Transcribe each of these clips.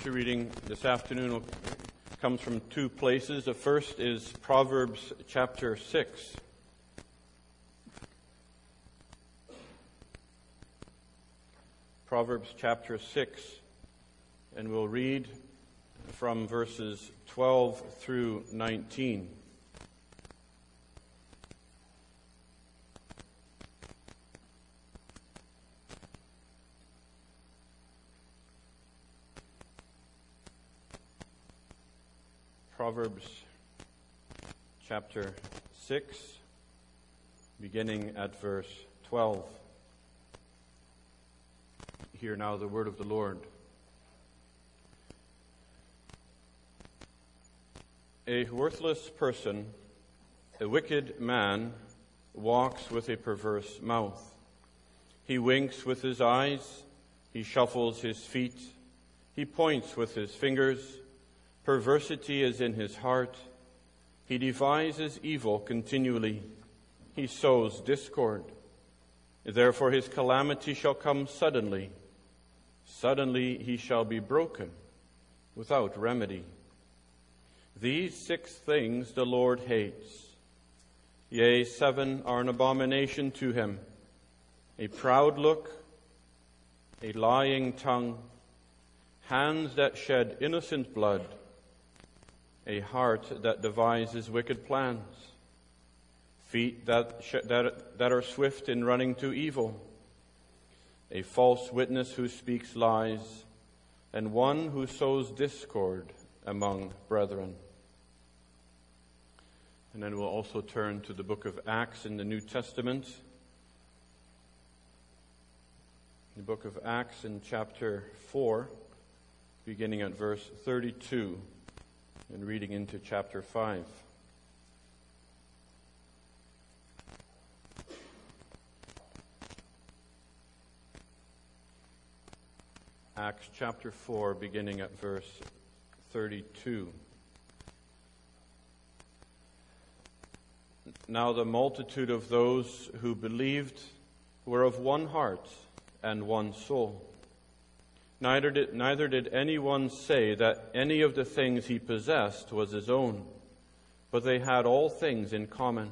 scripture reading this afternoon comes from two places. The first is Proverbs chapter 6. Proverbs chapter 6, and we'll read from verses 12 through 19. Proverbs chapter 6, beginning at verse 12. Hear now the word of the Lord. A worthless person, a wicked man, walks with a perverse mouth. He winks with his eyes, he shuffles his feet, he points with his fingers Perversity is in his heart. He devises evil continually. He sows discord. Therefore his calamity shall come suddenly. Suddenly he shall be broken without remedy. These six things the Lord hates. Yea, seven are an abomination to him. A proud look, a lying tongue, hands that shed innocent blood, a heart that devises wicked plans, feet that, sh- that, that are swift in running to evil, a false witness who speaks lies, and one who sows discord among brethren. And then we'll also turn to the book of Acts in the New Testament. The book of Acts in chapter 4, beginning at verse 32 and reading into chapter 5. Acts chapter 4, beginning at verse 32. Now the multitude of those who believed were of one heart and one soul. Neither did, neither did anyone say that any of the things he possessed was his own, but they had all things in common.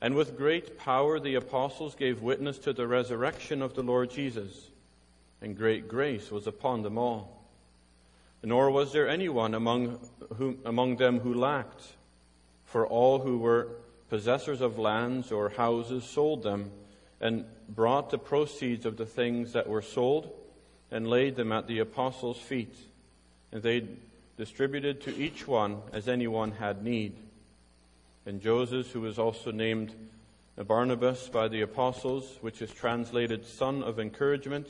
And with great power the apostles gave witness to the resurrection of the Lord Jesus, and great grace was upon them all. Nor was there anyone among, whom, among them who lacked, for all who were possessors of lands or houses sold them, and brought the proceeds of the things that were sold and laid them at the apostles' feet, and they distributed to each one as anyone had need. And Joseph, who was also named Barnabas by the apostles, which is translated son of encouragement,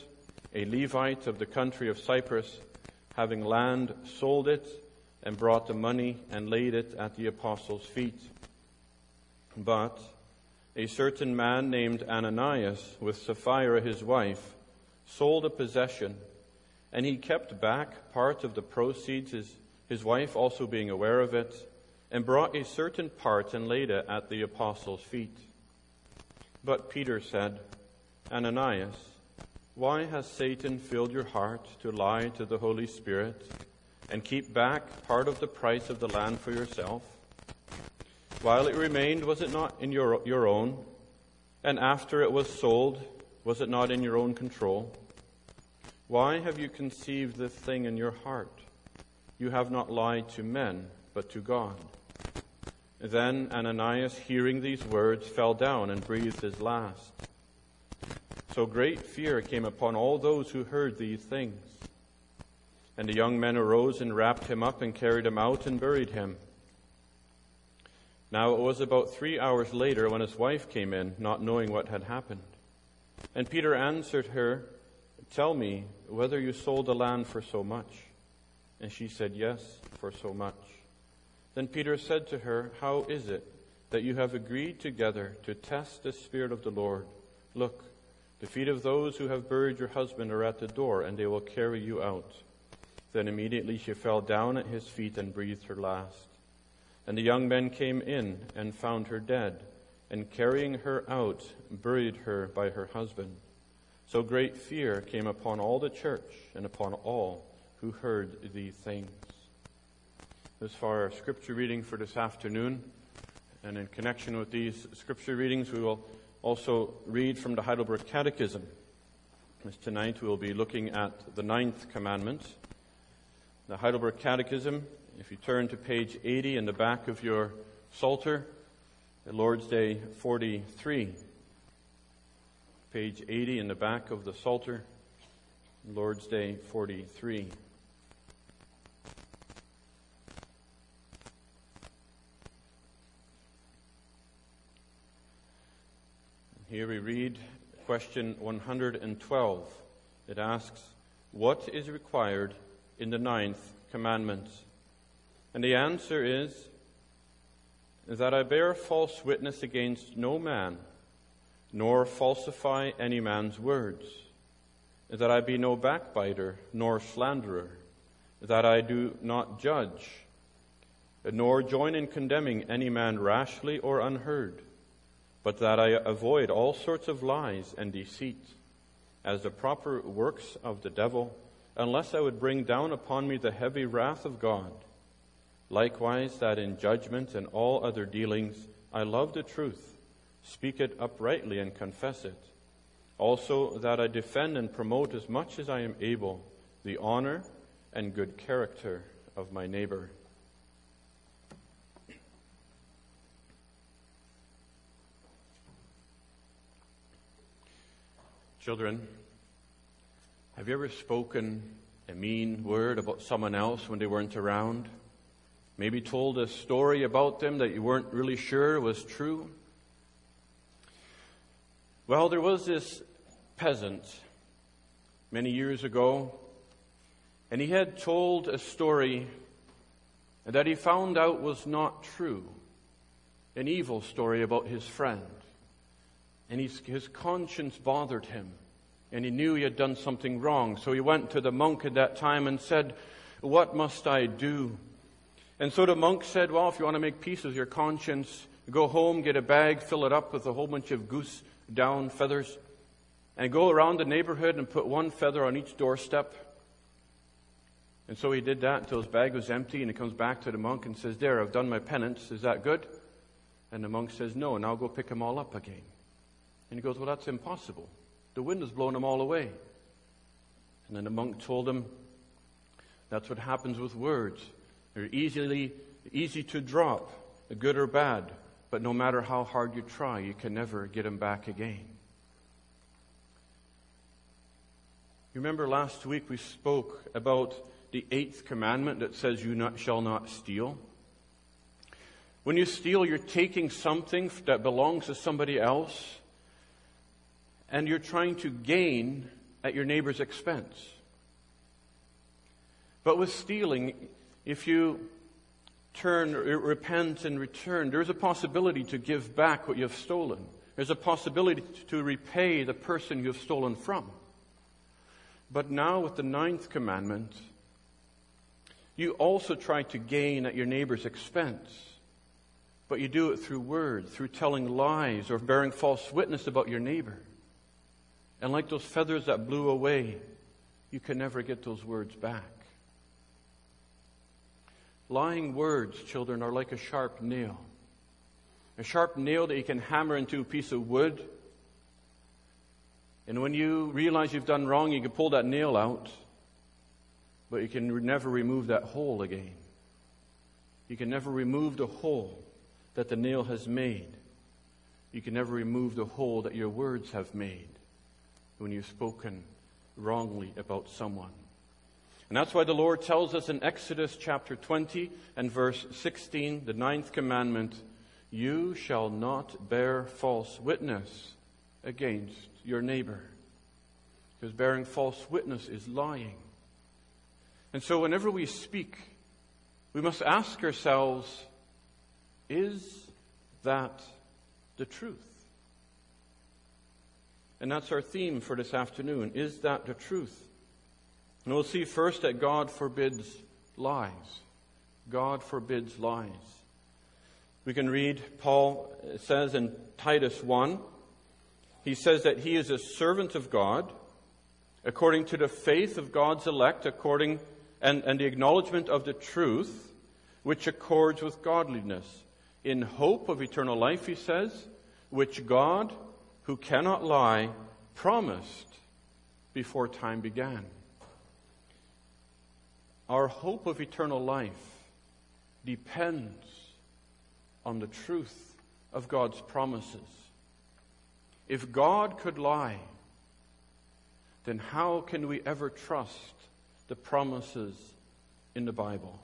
a Levite of the country of Cyprus, having land, sold it, and brought the money and laid it at the apostles' feet. But a certain man named Ananias, with Sapphira his wife, sold a possession, and he kept back part of the proceeds, his, his wife also being aware of it, and brought a certain part and laid it at the apostles' feet. But Peter said, Ananias, why has Satan filled your heart to lie to the Holy Spirit and keep back part of the price of the land for yourself? While it remained, was it not in your, your own? And after it was sold, was it not in your own control? Why have you conceived this thing in your heart? You have not lied to men, but to God. Then Ananias, hearing these words, fell down and breathed his last. So great fear came upon all those who heard these things. And the young men arose and wrapped him up and carried him out and buried him. Now it was about three hours later when his wife came in, not knowing what had happened. And Peter answered her, Tell me whether you sold the land for so much. And she said, Yes, for so much. Then Peter said to her, How is it that you have agreed together to test the Spirit of the Lord? Look, the feet of those who have buried your husband are at the door, and they will carry you out. Then immediately she fell down at his feet and breathed her last. And the young men came in and found her dead and carrying her out, buried her by her husband. So great fear came upon all the church and upon all who heard these things. As for our scripture reading for this afternoon, and in connection with these scripture readings, we will also read from the Heidelberg Catechism. As tonight we will be looking at the ninth commandment. The Heidelberg Catechism, if you turn to page 80 in the back of your Psalter, Lord's Day 43. Page 80 in the back of the Psalter, Lord's Day 43. Here we read question 112. It asks, What is required in the ninth commandment? And the answer is, that I bear false witness against no man, nor falsify any man's words, that I be no backbiter, nor slanderer, that I do not judge, nor join in condemning any man rashly or unheard but that I avoid all sorts of lies and deceit, as the proper works of the devil, unless I would bring down upon me the heavy wrath of God. Likewise, that in judgment and all other dealings I love the truth, speak it uprightly and confess it. Also, that I defend and promote as much as I am able the honor and good character of my neighbor. Children, have you ever spoken a mean word about someone else when they weren't around? Maybe told a story about them that you weren't really sure was true? Well, there was this peasant many years ago, and he had told a story that he found out was not true, an evil story about his friend and his, his conscience bothered him. And he knew he had done something wrong. So he went to the monk at that time and said, What must I do? And so the monk said, Well, if you want to make peace with your conscience, go home, get a bag, fill it up with a whole bunch of goose down feathers, and go around the neighborhood and put one feather on each doorstep. And so he did that until his bag was empty, and he comes back to the monk and says, There, I've done my penance. Is that good? And the monk says, No, now go pick them all up again. And he goes, Well, that's impossible. The wind has blown them all away. And then the monk told him, That's what happens with words. They're easily, easy to drop, good or bad, but no matter how hard you try, you can never get them back again. You remember last week we spoke about the eighth commandment that says, You not, shall not steal? When you steal, you're taking something that belongs to somebody else and you're trying to gain at your neighbor's expense. But with stealing, if you turn, repent, and return, there's a possibility to give back what you've stolen. There's a possibility to repay the person you've stolen from. But now, with the ninth commandment, you also try to gain at your neighbor's expense. But you do it through words, through telling lies, or bearing false witness about your neighbor. And like those feathers that blew away, you can never get those words back. Lying words, children, are like a sharp nail. A sharp nail that you can hammer into a piece of wood. And when you realize you've done wrong, you can pull that nail out, but you can never remove that hole again. You can never remove the hole that the nail has made. You can never remove the hole that your words have made when you've spoken wrongly about someone. And that's why the Lord tells us in Exodus chapter 20 and verse 16, the ninth commandment, you shall not bear false witness against your neighbor. Because bearing false witness is lying. And so whenever we speak, we must ask ourselves, is that the truth? And that's our theme for this afternoon. Is that the truth? And we'll see first that God forbids lies. God forbids lies. We can read, Paul says in Titus 1, he says that he is a servant of God, according to the faith of God's elect, according and, and the acknowledgement of the truth which accords with godliness, in hope of eternal life, he says, which God, who cannot lie, promised before time began. Our hope of eternal life depends on the truth of God's promises. If God could lie, then how can we ever trust the promises in the Bible?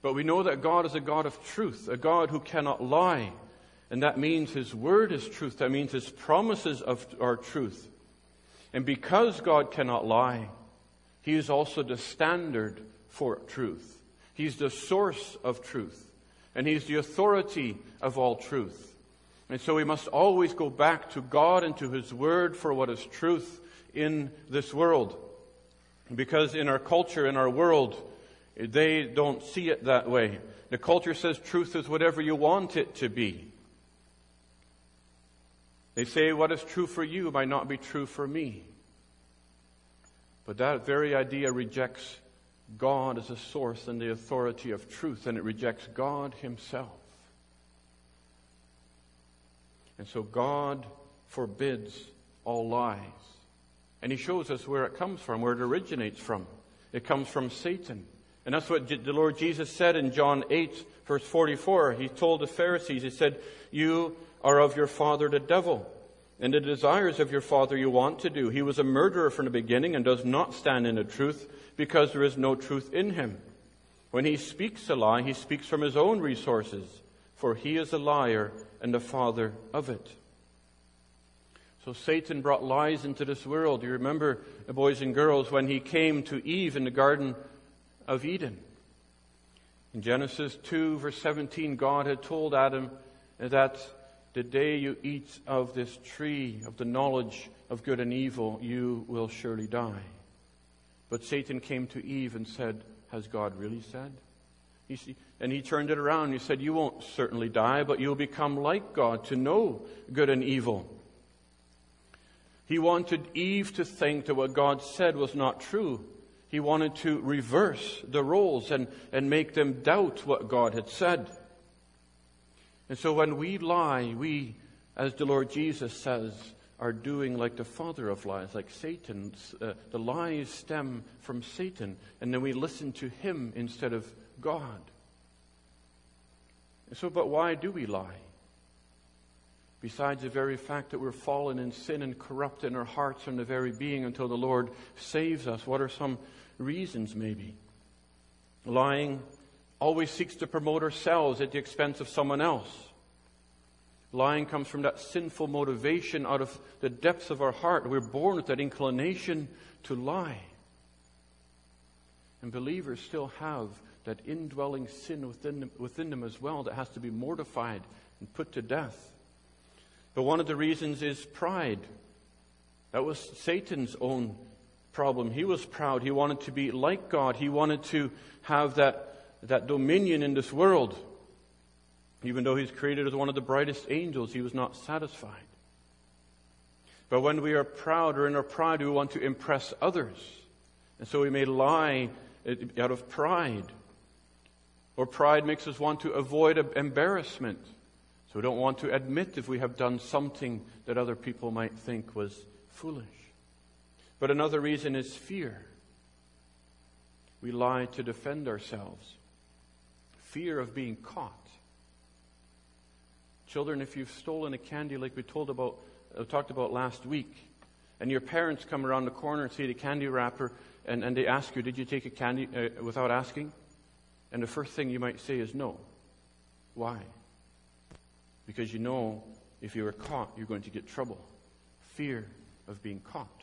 But we know that God is a God of truth, a God who cannot lie. And that means His Word is truth. That means His promises of, are truth. And because God cannot lie, He is also the standard for truth. He's the source of truth. And He's the authority of all truth. And so we must always go back to God and to His Word for what is truth in this world. Because in our culture, in our world, they don't see it that way. The culture says truth is whatever you want it to be. They say what is true for you might not be true for me. But that very idea rejects God as a source and the authority of truth, and it rejects God Himself. And so God forbids all lies. And He shows us where it comes from, where it originates from. It comes from Satan. And that's what the Lord Jesus said in John 8, verse 44. He told the Pharisees, He said, You are of your father the devil, and the desires of your father you want to do. He was a murderer from the beginning and does not stand in the truth because there is no truth in him. When he speaks a lie, he speaks from his own resources, for he is a liar and the father of it. So Satan brought lies into this world. You remember, boys and girls, when he came to Eve in the Garden of Eden. In Genesis 2, verse 17, God had told Adam that the day you eat of this tree of the knowledge of good and evil, you will surely die. But Satan came to Eve and said, Has God really said? He, and he turned it around. He said, You won't certainly die, but you'll become like God to know good and evil. He wanted Eve to think that what God said was not true. He wanted to reverse the roles and, and make them doubt what God had said. And so when we lie, we, as the Lord Jesus says, are doing like the father of lies, like Satan. Uh, the lies stem from Satan, and then we listen to him instead of God. And so, but why do we lie? Besides the very fact that we're fallen in sin and corrupt in our hearts from the very being until the Lord saves us, what are some reasons, maybe. Lying always seeks to promote ourselves at the expense of someone else. Lying comes from that sinful motivation out of the depths of our heart. We're born with that inclination to lie. And believers still have that indwelling sin within them, within them as well that has to be mortified and put to death. But one of the reasons is pride. That was Satan's own problem. He was proud. He wanted to be like God. He wanted to have that, that dominion in this world. Even though he's created as one of the brightest angels, he was not satisfied. But when we are proud or in our pride, we want to impress others. And so we may lie out of pride. Or pride makes us want to avoid embarrassment. So we don't want to admit if we have done something that other people might think was foolish. But another reason is fear. We lie to defend ourselves. Fear of being caught. Children, if you've stolen a candy like we told about, uh, talked about last week, and your parents come around the corner and see the candy wrapper, and, and they ask you, Did you take a candy uh, without asking? And the first thing you might say is no. Why? Because you know if you are caught, you're going to get trouble. Fear of being caught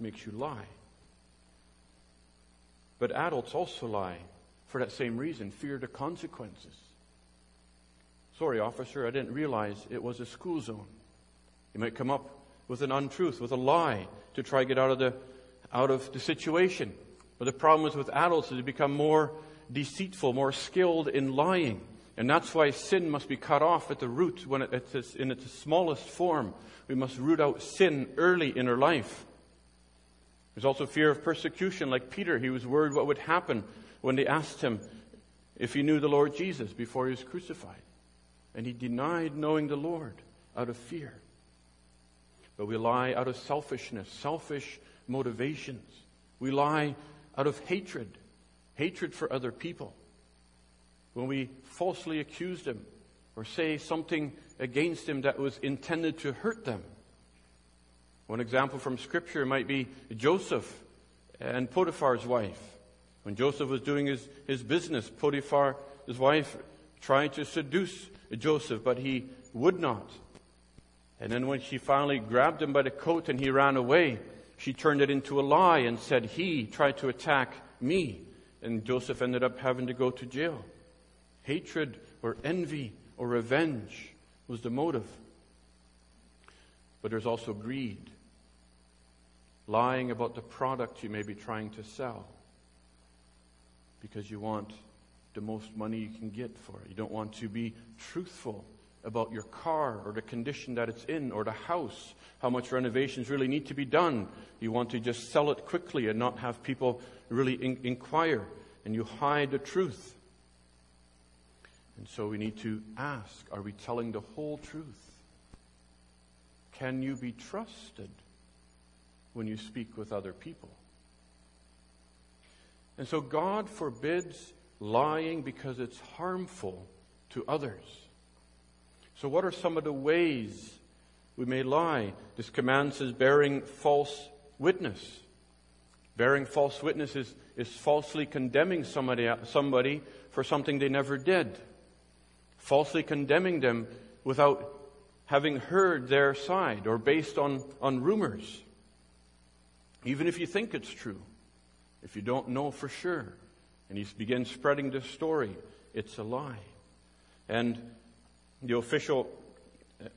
makes you lie. But adults also lie for that same reason fear the consequences. Sorry, officer, I didn't realize it was a school zone. You might come up with an untruth, with a lie to try to get out of the, out of the situation. But the problem is with adults is they become more deceitful, more skilled in lying. And that's why sin must be cut off at the root when it's in its smallest form. We must root out sin early in our life. There's also fear of persecution, like Peter. He was worried what would happen when they asked him if he knew the Lord Jesus before he was crucified. And he denied knowing the Lord out of fear. But we lie out of selfishness, selfish motivations. We lie out of hatred, hatred for other people. When we falsely accuse them or say something against them that was intended to hurt them. One example from Scripture might be Joseph and Potiphar's wife. When Joseph was doing his, his business, Potiphar, his wife, tried to seduce Joseph, but he would not. And then when she finally grabbed him by the coat and he ran away, she turned it into a lie and said he tried to attack me. And Joseph ended up having to go to jail. Hatred or envy or revenge was the motive. But there's also greed. Lying about the product you may be trying to sell because you want the most money you can get for it. You don't want to be truthful about your car or the condition that it's in or the house, how much renovations really need to be done. You want to just sell it quickly and not have people really in- inquire, and you hide the truth. And so we need to ask are we telling the whole truth? Can you be trusted when you speak with other people? And so God forbids lying because it's harmful to others. So, what are some of the ways we may lie? This command says bearing false witness. Bearing false witness is, is falsely condemning somebody, somebody for something they never did, falsely condemning them without having heard their side or based on, on rumors. Even if you think it's true, if you don't know for sure, and you begin spreading this story, it's a lie. And the official, uh,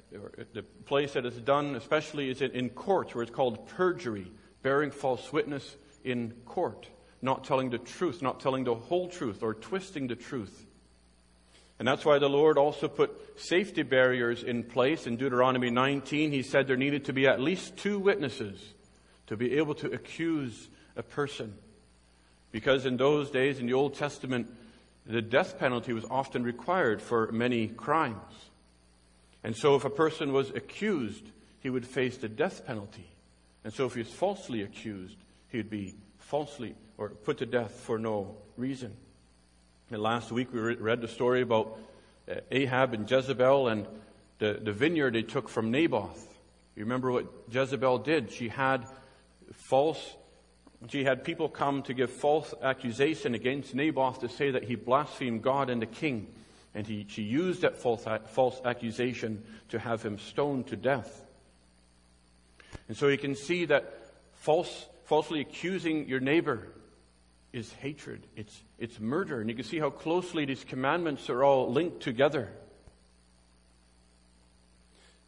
the place that it's done, especially, is in court, where it's called perjury, bearing false witness in court, not telling the truth, not telling the whole truth, or twisting the truth. And that's why the Lord also put safety barriers in place. In Deuteronomy 19, He said there needed to be at least two witnesses to be able to accuse a person. Because in those days, in the Old Testament, the death penalty was often required for many crimes. And so if a person was accused, he would face the death penalty. And so if he was falsely accused, he would be falsely or put to death for no reason. And last week we read the story about uh, Ahab and Jezebel and the, the vineyard they took from Naboth. You remember what Jezebel did? She had false she had people come to give false accusation against Naboth to say that he blasphemed God and the king. And he, she used that false, false accusation to have him stoned to death. And so you can see that false, falsely accusing your neighbor is hatred. It's, it's murder. And you can see how closely these commandments are all linked together.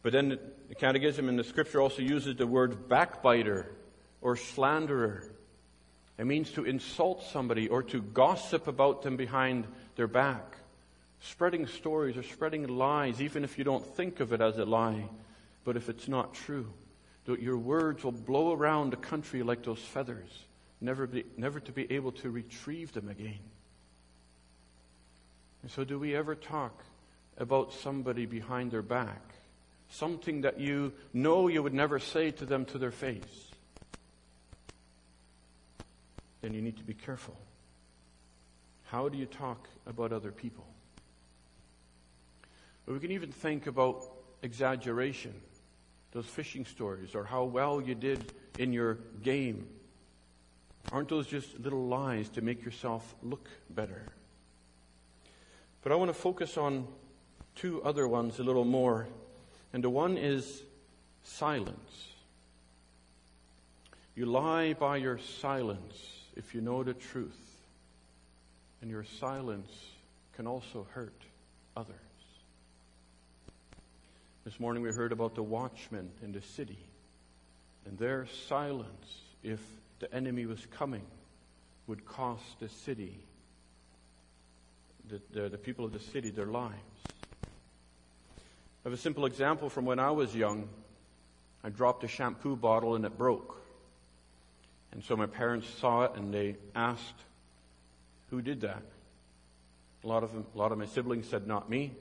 But then the Catechism in the Scripture also uses the word backbiter or slanderer. It means to insult somebody or to gossip about them behind their back. Spreading stories or spreading lies, even if you don't think of it as a lie, but if it's not true. Your words will blow around the country like those feathers, never, be, never to be able to retrieve them again. And so, do we ever talk about somebody behind their back? Something that you know you would never say to them to their face? Then you need to be careful. How do you talk about other people? But we can even think about exaggeration, those fishing stories, or how well you did in your game. Aren't those just little lies to make yourself look better? But I want to focus on two other ones a little more. And the one is silence. You lie by your silence if you know the truth, and your silence can also hurt others. This morning we heard about the watchmen in the city, and their silence, if the enemy was coming, would cost the city, the, the, the people of the city, their lives. I have a simple example from when I was young. I dropped a shampoo bottle and it broke. And so my parents saw it and they asked, Who did that? A lot of, them, a lot of my siblings said, Not me,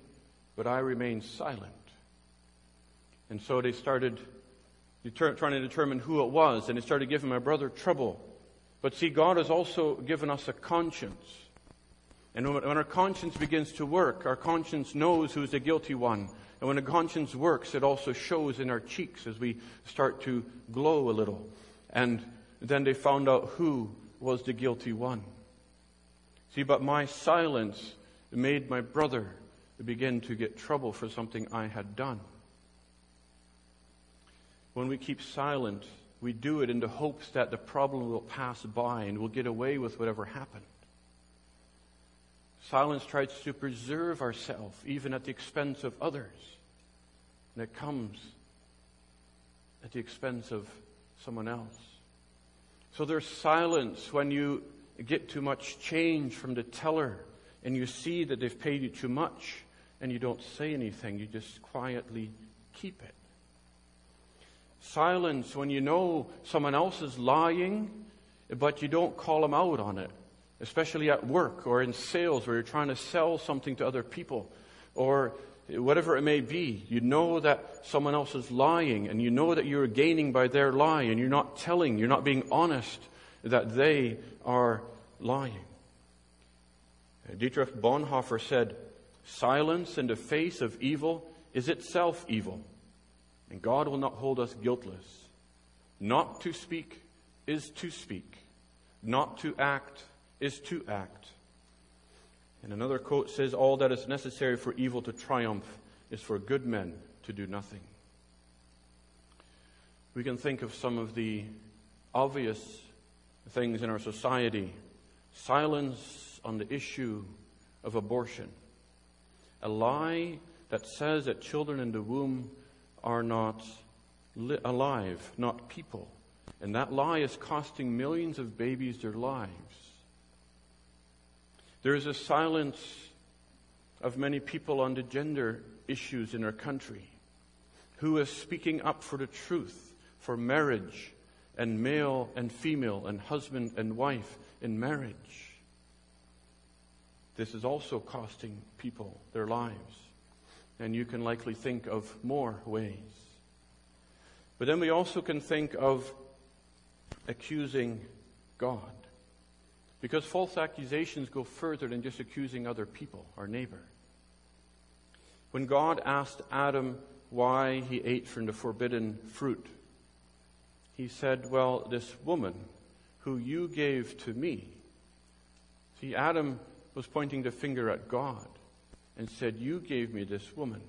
but I remained silent. And so they started trying to determine who it was, and it started giving my brother trouble. But see, God has also given us a conscience. And when our conscience begins to work, our conscience knows who's the guilty one. And when a conscience works, it also shows in our cheeks as we start to glow a little. And then they found out who was the guilty one. See, but my silence made my brother begin to get trouble for something I had done. When we keep silent, we do it in the hopes that the problem will pass by and we'll get away with whatever happened. Silence tries to preserve ourselves, even at the expense of others. And it comes at the expense of someone else. So there's silence when you get too much change from the teller and you see that they've paid you too much and you don't say anything. You just quietly keep it. Silence when you know someone else is lying, but you don't call them out on it, especially at work or in sales where you're trying to sell something to other people or whatever it may be. You know that someone else is lying and you know that you're gaining by their lie and you're not telling, you're not being honest that they are lying. Dietrich Bonhoeffer said, Silence in the face of evil is itself evil. And God will not hold us guiltless. Not to speak is to speak. Not to act is to act. And another quote says, All that is necessary for evil to triumph is for good men to do nothing. We can think of some of the obvious things in our society silence on the issue of abortion, a lie that says that children in the womb are not li- alive, not people. And that lie is costing millions of babies their lives. There is a silence of many people on the gender issues in our country who is speaking up for the truth, for marriage, and male and female, and husband and wife in marriage. This is also costing people their lives. And you can likely think of more ways. But then we also can think of accusing God. Because false accusations go further than just accusing other people, our neighbor. When God asked Adam why he ate from the forbidden fruit, he said, Well, this woman who you gave to me. See, Adam was pointing the finger at God and said, You gave me this woman.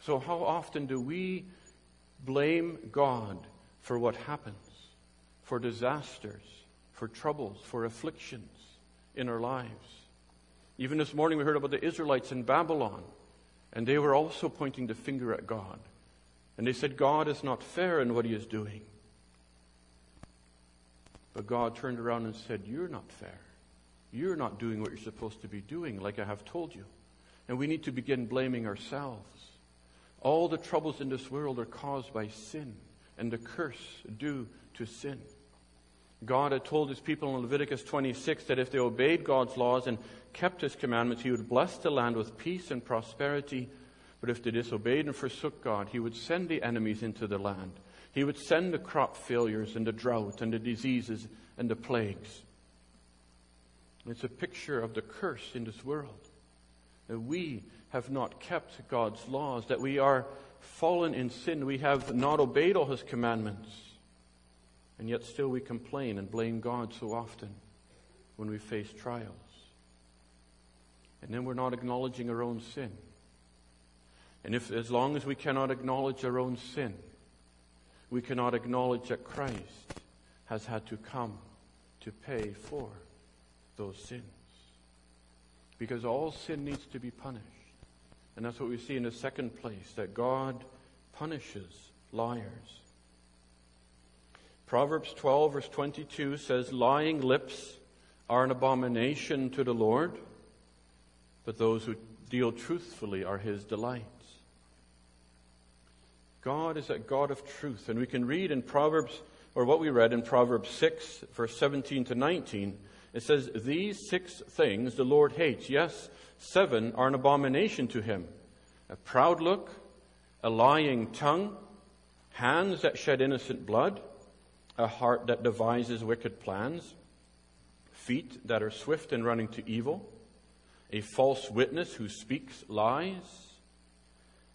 So, how often do we blame God for what happens, for disasters, for troubles, for afflictions in our lives? Even this morning, we heard about the Israelites in Babylon, and they were also pointing the finger at God. And they said, God is not fair in what he is doing. But God turned around and said, You're not fair. You're not doing what you're supposed to be doing, like I have told you. And we need to begin blaming ourselves. All the troubles in this world are caused by sin and the curse due to sin. God had told his people in Leviticus 26 that if they obeyed God's laws and kept his commandments, he would bless the land with peace and prosperity. But if they disobeyed and forsook God, he would send the enemies into the land. He would send the crop failures and the drought and the diseases and the plagues. It's a picture of the curse in this world that we have not kept God's laws, that we are fallen in sin, we have not obeyed all his commandments. And yet still we complain and blame God so often when we face trials. And then we're not acknowledging our own sin. And if as long as we cannot acknowledge our own sin, we cannot acknowledge that Christ has had to come to pay for those sins because all sin needs to be punished. And that's what we see in the second place that God punishes liars. Proverbs 12, verse 22 says, Lying lips are an abomination to the Lord, but those who deal truthfully are his delights. God is a God of truth, and we can read in Proverbs or what we read in Proverbs 6, verse 17 to 19. It says, These six things the Lord hates. Yes, seven are an abomination to him a proud look, a lying tongue, hands that shed innocent blood, a heart that devises wicked plans, feet that are swift in running to evil, a false witness who speaks lies,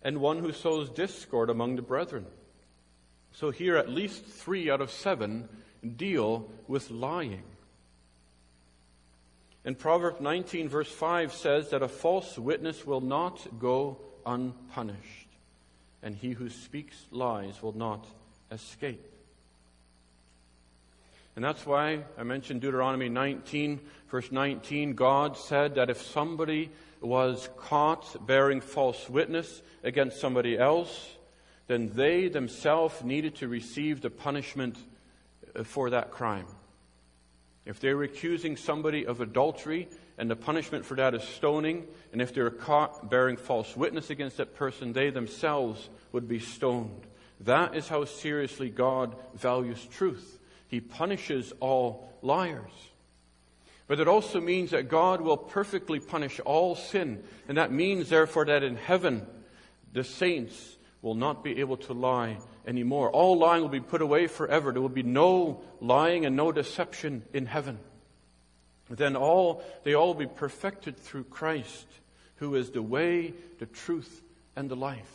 and one who sows discord among the brethren. So here, at least three out of seven deal with lying. And Proverbs 19, verse 5 says that a false witness will not go unpunished, and he who speaks lies will not escape. And that's why I mentioned Deuteronomy 19, verse 19. God said that if somebody was caught bearing false witness against somebody else, then they themselves needed to receive the punishment uh, for that crime. If they were accusing somebody of adultery, and the punishment for that is stoning, and if they were caught bearing false witness against that person, they themselves would be stoned. That is how seriously God values truth. He punishes all liars. But it also means that God will perfectly punish all sin. And that means, therefore, that in heaven, the saints will not be able to lie anymore. All lying will be put away forever. There will be no lying and no deception in heaven. Then all, they all will be perfected through Christ, who is the way, the truth, and the life.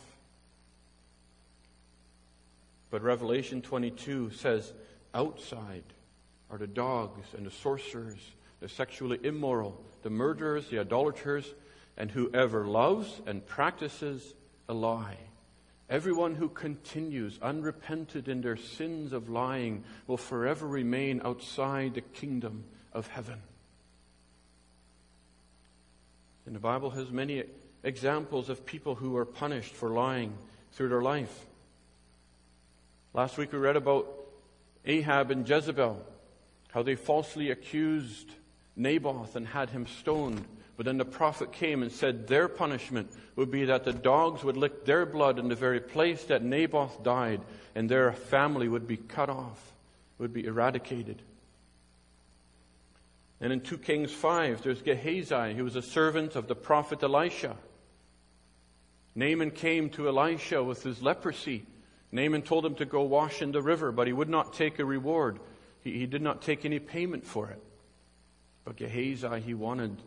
But Revelation 22 says, outside are the dogs and the sorcerers, the sexually immoral, the murderers, the idolaters, and whoever loves and practices a lie. Everyone who continues unrepented in their sins of lying will forever remain outside the kingdom of heaven. And the Bible has many examples of people who are punished for lying through their life. Last week we read about Ahab and Jezebel, how they falsely accused Naboth and had him stoned. But then the prophet came and said their punishment would be that the dogs would lick their blood in the very place that Naboth died, and their family would be cut off, would be eradicated. And in 2 Kings 5, there's Gehazi, who was a servant of the prophet Elisha. Naaman came to Elisha with his leprosy. Naaman told him to go wash in the river, but he would not take a reward. He, he did not take any payment for it. But Gehazi, he wanted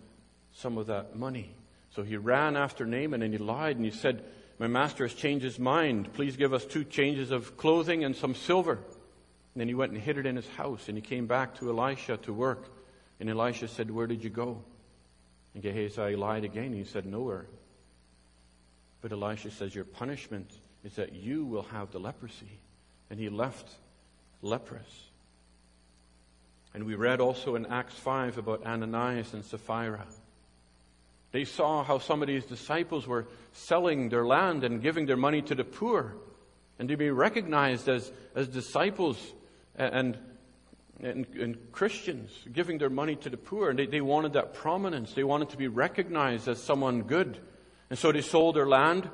some of that money. So he ran after Naaman and he lied and he said, My master has changed his mind. Please give us two changes of clothing and some silver. And then he went and hid it in his house and he came back to Elisha to work. And Elisha said, Where did you go? And Gehazi lied again. He said, Nowhere. But Elisha says, Your punishment is that you will have the leprosy. And he left leprous. And we read also in Acts 5 about Ananias and Sapphira. They saw how some of these disciples were selling their land and giving their money to the poor, and to be recognized as, as disciples and, and, and Christians, giving their money to the poor. And they, they wanted that prominence. They wanted to be recognized as someone good. And so they sold their land,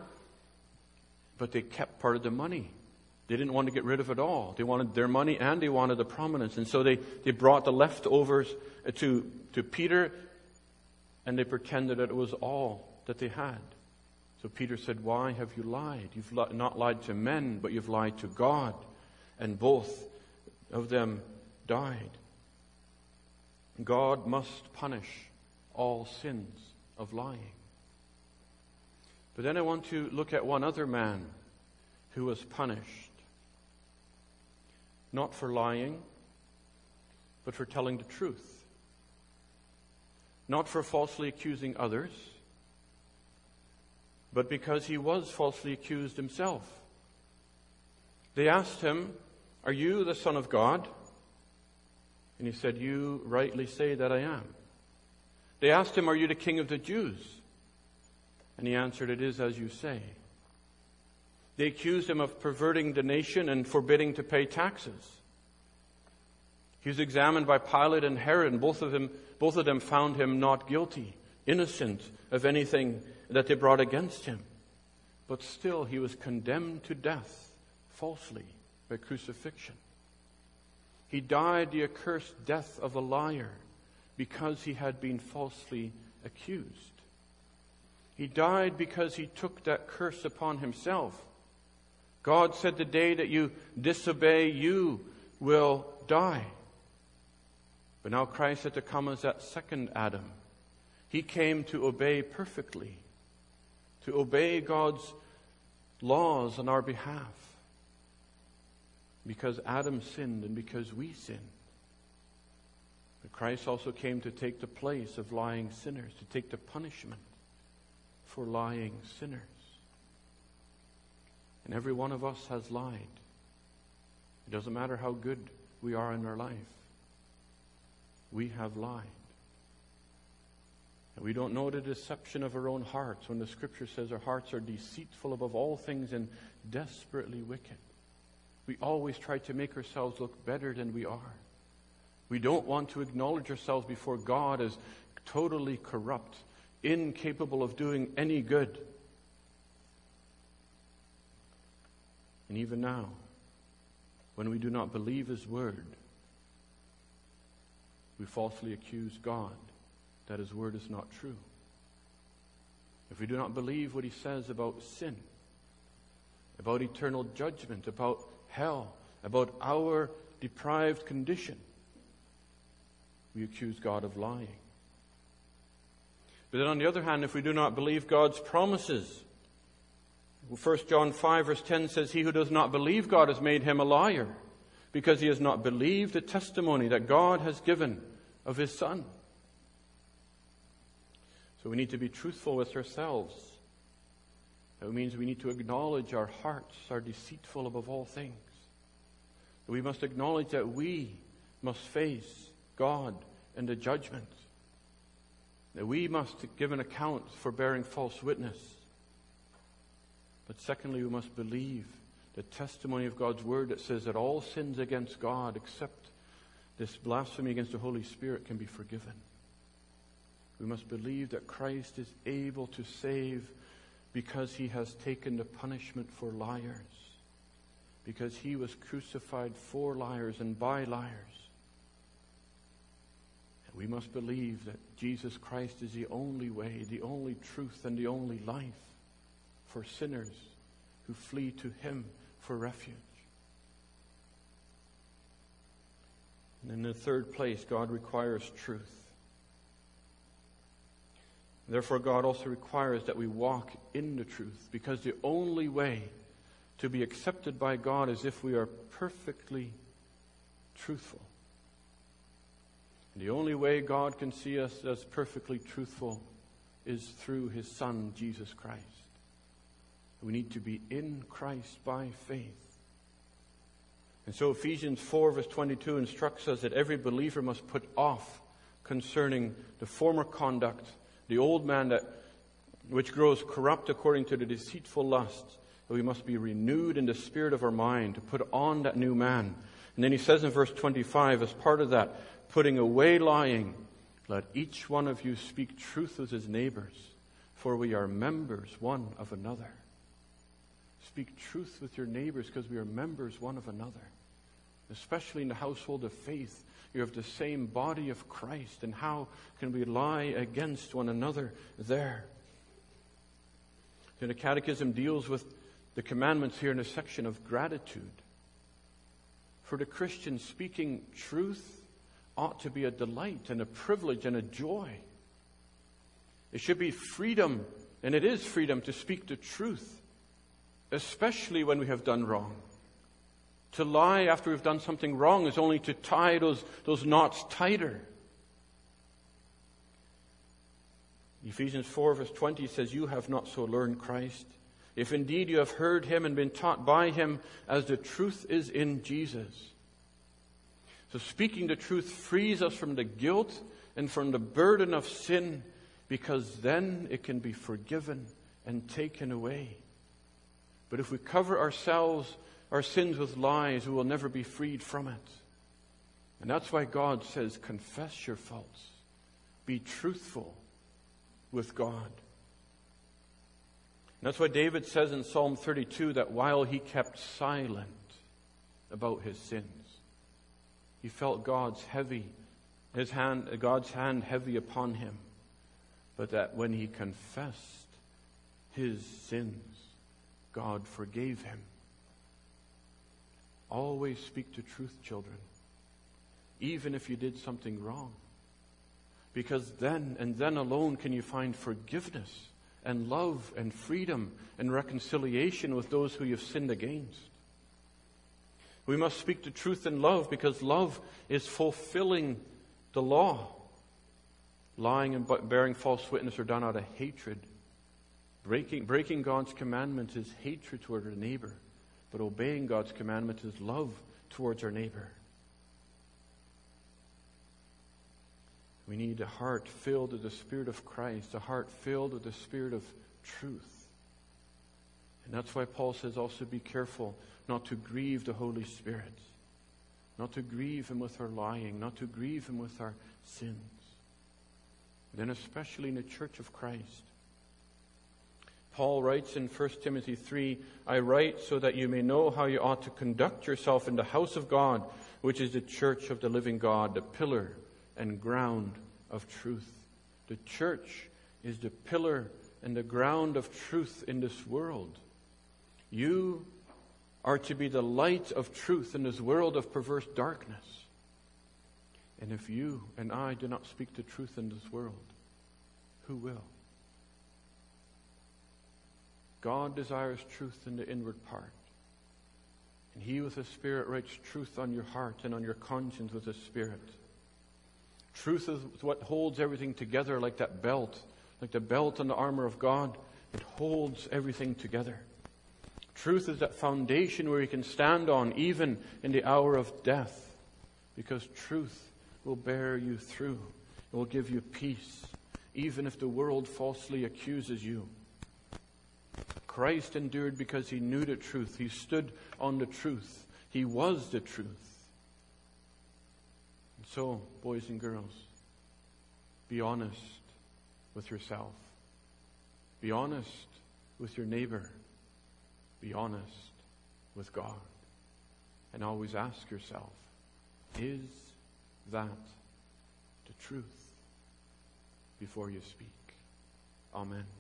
but they kept part of the money. They didn't want to get rid of it all. They wanted their money and they wanted the prominence. And so they, they brought the leftovers uh, to, to Peter and they pretended that it was all that they had. So Peter said, Why have you lied? You've not lied to men, but you've lied to God. And both of them died. God must punish all sins of lying. But then I want to look at one other man who was punished. Not for lying, but for telling the truth not for falsely accusing others, but because he was falsely accused himself. They asked him, Are you the Son of God? And he said, You rightly say that I am. They asked him, Are you the King of the Jews? And he answered, It is as you say. They accused him of perverting the nation and forbidding to pay taxes. He was examined by Pilate and Herod, and both of them, both of them found him not guilty, innocent of anything that they brought against him. But still, he was condemned to death falsely by crucifixion. He died the accursed death of a liar because he had been falsely accused. He died because he took that curse upon himself. God said, The day that you disobey, you will die. But now Christ had to come as that second Adam. He came to obey perfectly, to obey God's laws on our behalf. Because Adam sinned and because we sinned. But Christ also came to take the place of lying sinners, to take the punishment for lying sinners. And every one of us has lied. It doesn't matter how good we are in our life. We have lied. And we don't know the deception of our own hearts when the scripture says our hearts are deceitful above all things and desperately wicked. We always try to make ourselves look better than we are. We don't want to acknowledge ourselves before God as totally corrupt, incapable of doing any good. And even now, when we do not believe His word, we falsely accuse God that His word is not true. If we do not believe what He says about sin, about eternal judgment, about hell, about our deprived condition, we accuse God of lying. But then on the other hand, if we do not believe God's promises, 1 John 5 verse 10 says, He who does not believe God has made him a liar, because he has not believed the testimony that God has given of his Son. So we need to be truthful with ourselves. That means we need to acknowledge our hearts are deceitful above all things. We must acknowledge that we must face God and the judgment. That we must give an account for bearing false witness. But secondly, we must believe the testimony of God's word that says that all sins against God, except this blasphemy against the Holy Spirit, can be forgiven. We must believe that Christ is able to save because he has taken the punishment for liars, because he was crucified for liars and by liars. We must believe that Jesus Christ is the only way, the only truth, and the only life for sinners who flee to him for refuge. And in the third place, God requires truth. Therefore, God also requires that we walk in the truth, because the only way to be accepted by God is if we are perfectly truthful. The only way God can see us as perfectly truthful is through His Son, Jesus Christ. We need to be in Christ by faith. And so Ephesians 4, verse 22 instructs us that every believer must put off concerning the former conduct the old man that which grows corrupt according to the deceitful lusts, that we must be renewed in the spirit of our mind to put on that new man. And then he says in verse 25, as part of that, putting away lying, let each one of you speak truth with his neighbors, for we are members one of another. Speak truth with your neighbors because we are members one of another, especially in the household of faith you have the same body of Christ. And how can we lie against one another there? And the Catechism deals with the commandments here in a section of gratitude. For the Christian, speaking truth ought to be a delight and a privilege and a joy. It should be freedom, and it is freedom to speak the truth, especially when we have done wrong. To lie after we've done something wrong is only to tie those, those knots tighter. Ephesians 4, verse 20 says, You have not so learned Christ. If indeed you have heard him and been taught by him, as the truth is in Jesus. So speaking the truth frees us from the guilt and from the burden of sin, because then it can be forgiven and taken away. But if we cover ourselves our sins with lies, we will never be freed from it. And that's why God says, confess your faults. Be truthful with God. And that's why David says in Psalm 32 that while he kept silent about his sins, He felt God's heavy, his hand, God's hand heavy upon him. But that when he confessed his sins, God forgave him. Always speak the truth, children, even if you did something wrong. Because then and then alone can you find forgiveness and love and freedom and reconciliation with those who you've sinned against. We must speak the truth in love because love is fulfilling the law. Lying and bearing false witness are done out of hatred. Breaking, breaking God's commandments is hatred toward our neighbor, but obeying God's commandments is love towards our neighbor. We need a heart filled with the Spirit of Christ, a heart filled with the Spirit of truth. And that's why Paul says also be careful not to grieve the Holy Spirit, not to grieve Him with our lying, not to grieve Him with our sins. Then, especially in the church of Christ. Paul writes in 1 Timothy 3 I write so that you may know how you ought to conduct yourself in the house of God, which is the church of the living God, the pillar and ground of truth. The church is the pillar and the ground of truth in this world. You are to be the light of truth in this world of perverse darkness. And if you and I do not speak the truth in this world, who will? God desires truth in the inward part. And He with His Spirit writes truth on your heart and on your conscience with His Spirit. Truth is what holds everything together like that belt, like the belt and the armor of God. It holds everything together. Truth is that foundation where you can stand on even in the hour of death because truth will bear you through. It will give you peace even if the world falsely accuses you. Christ endured because he knew the truth. He stood on the truth. He was the truth. So, boys and girls, be honest with yourself. Be honest with your neighbor. Be honest with God. And always ask yourself, is that the truth before you speak? Amen.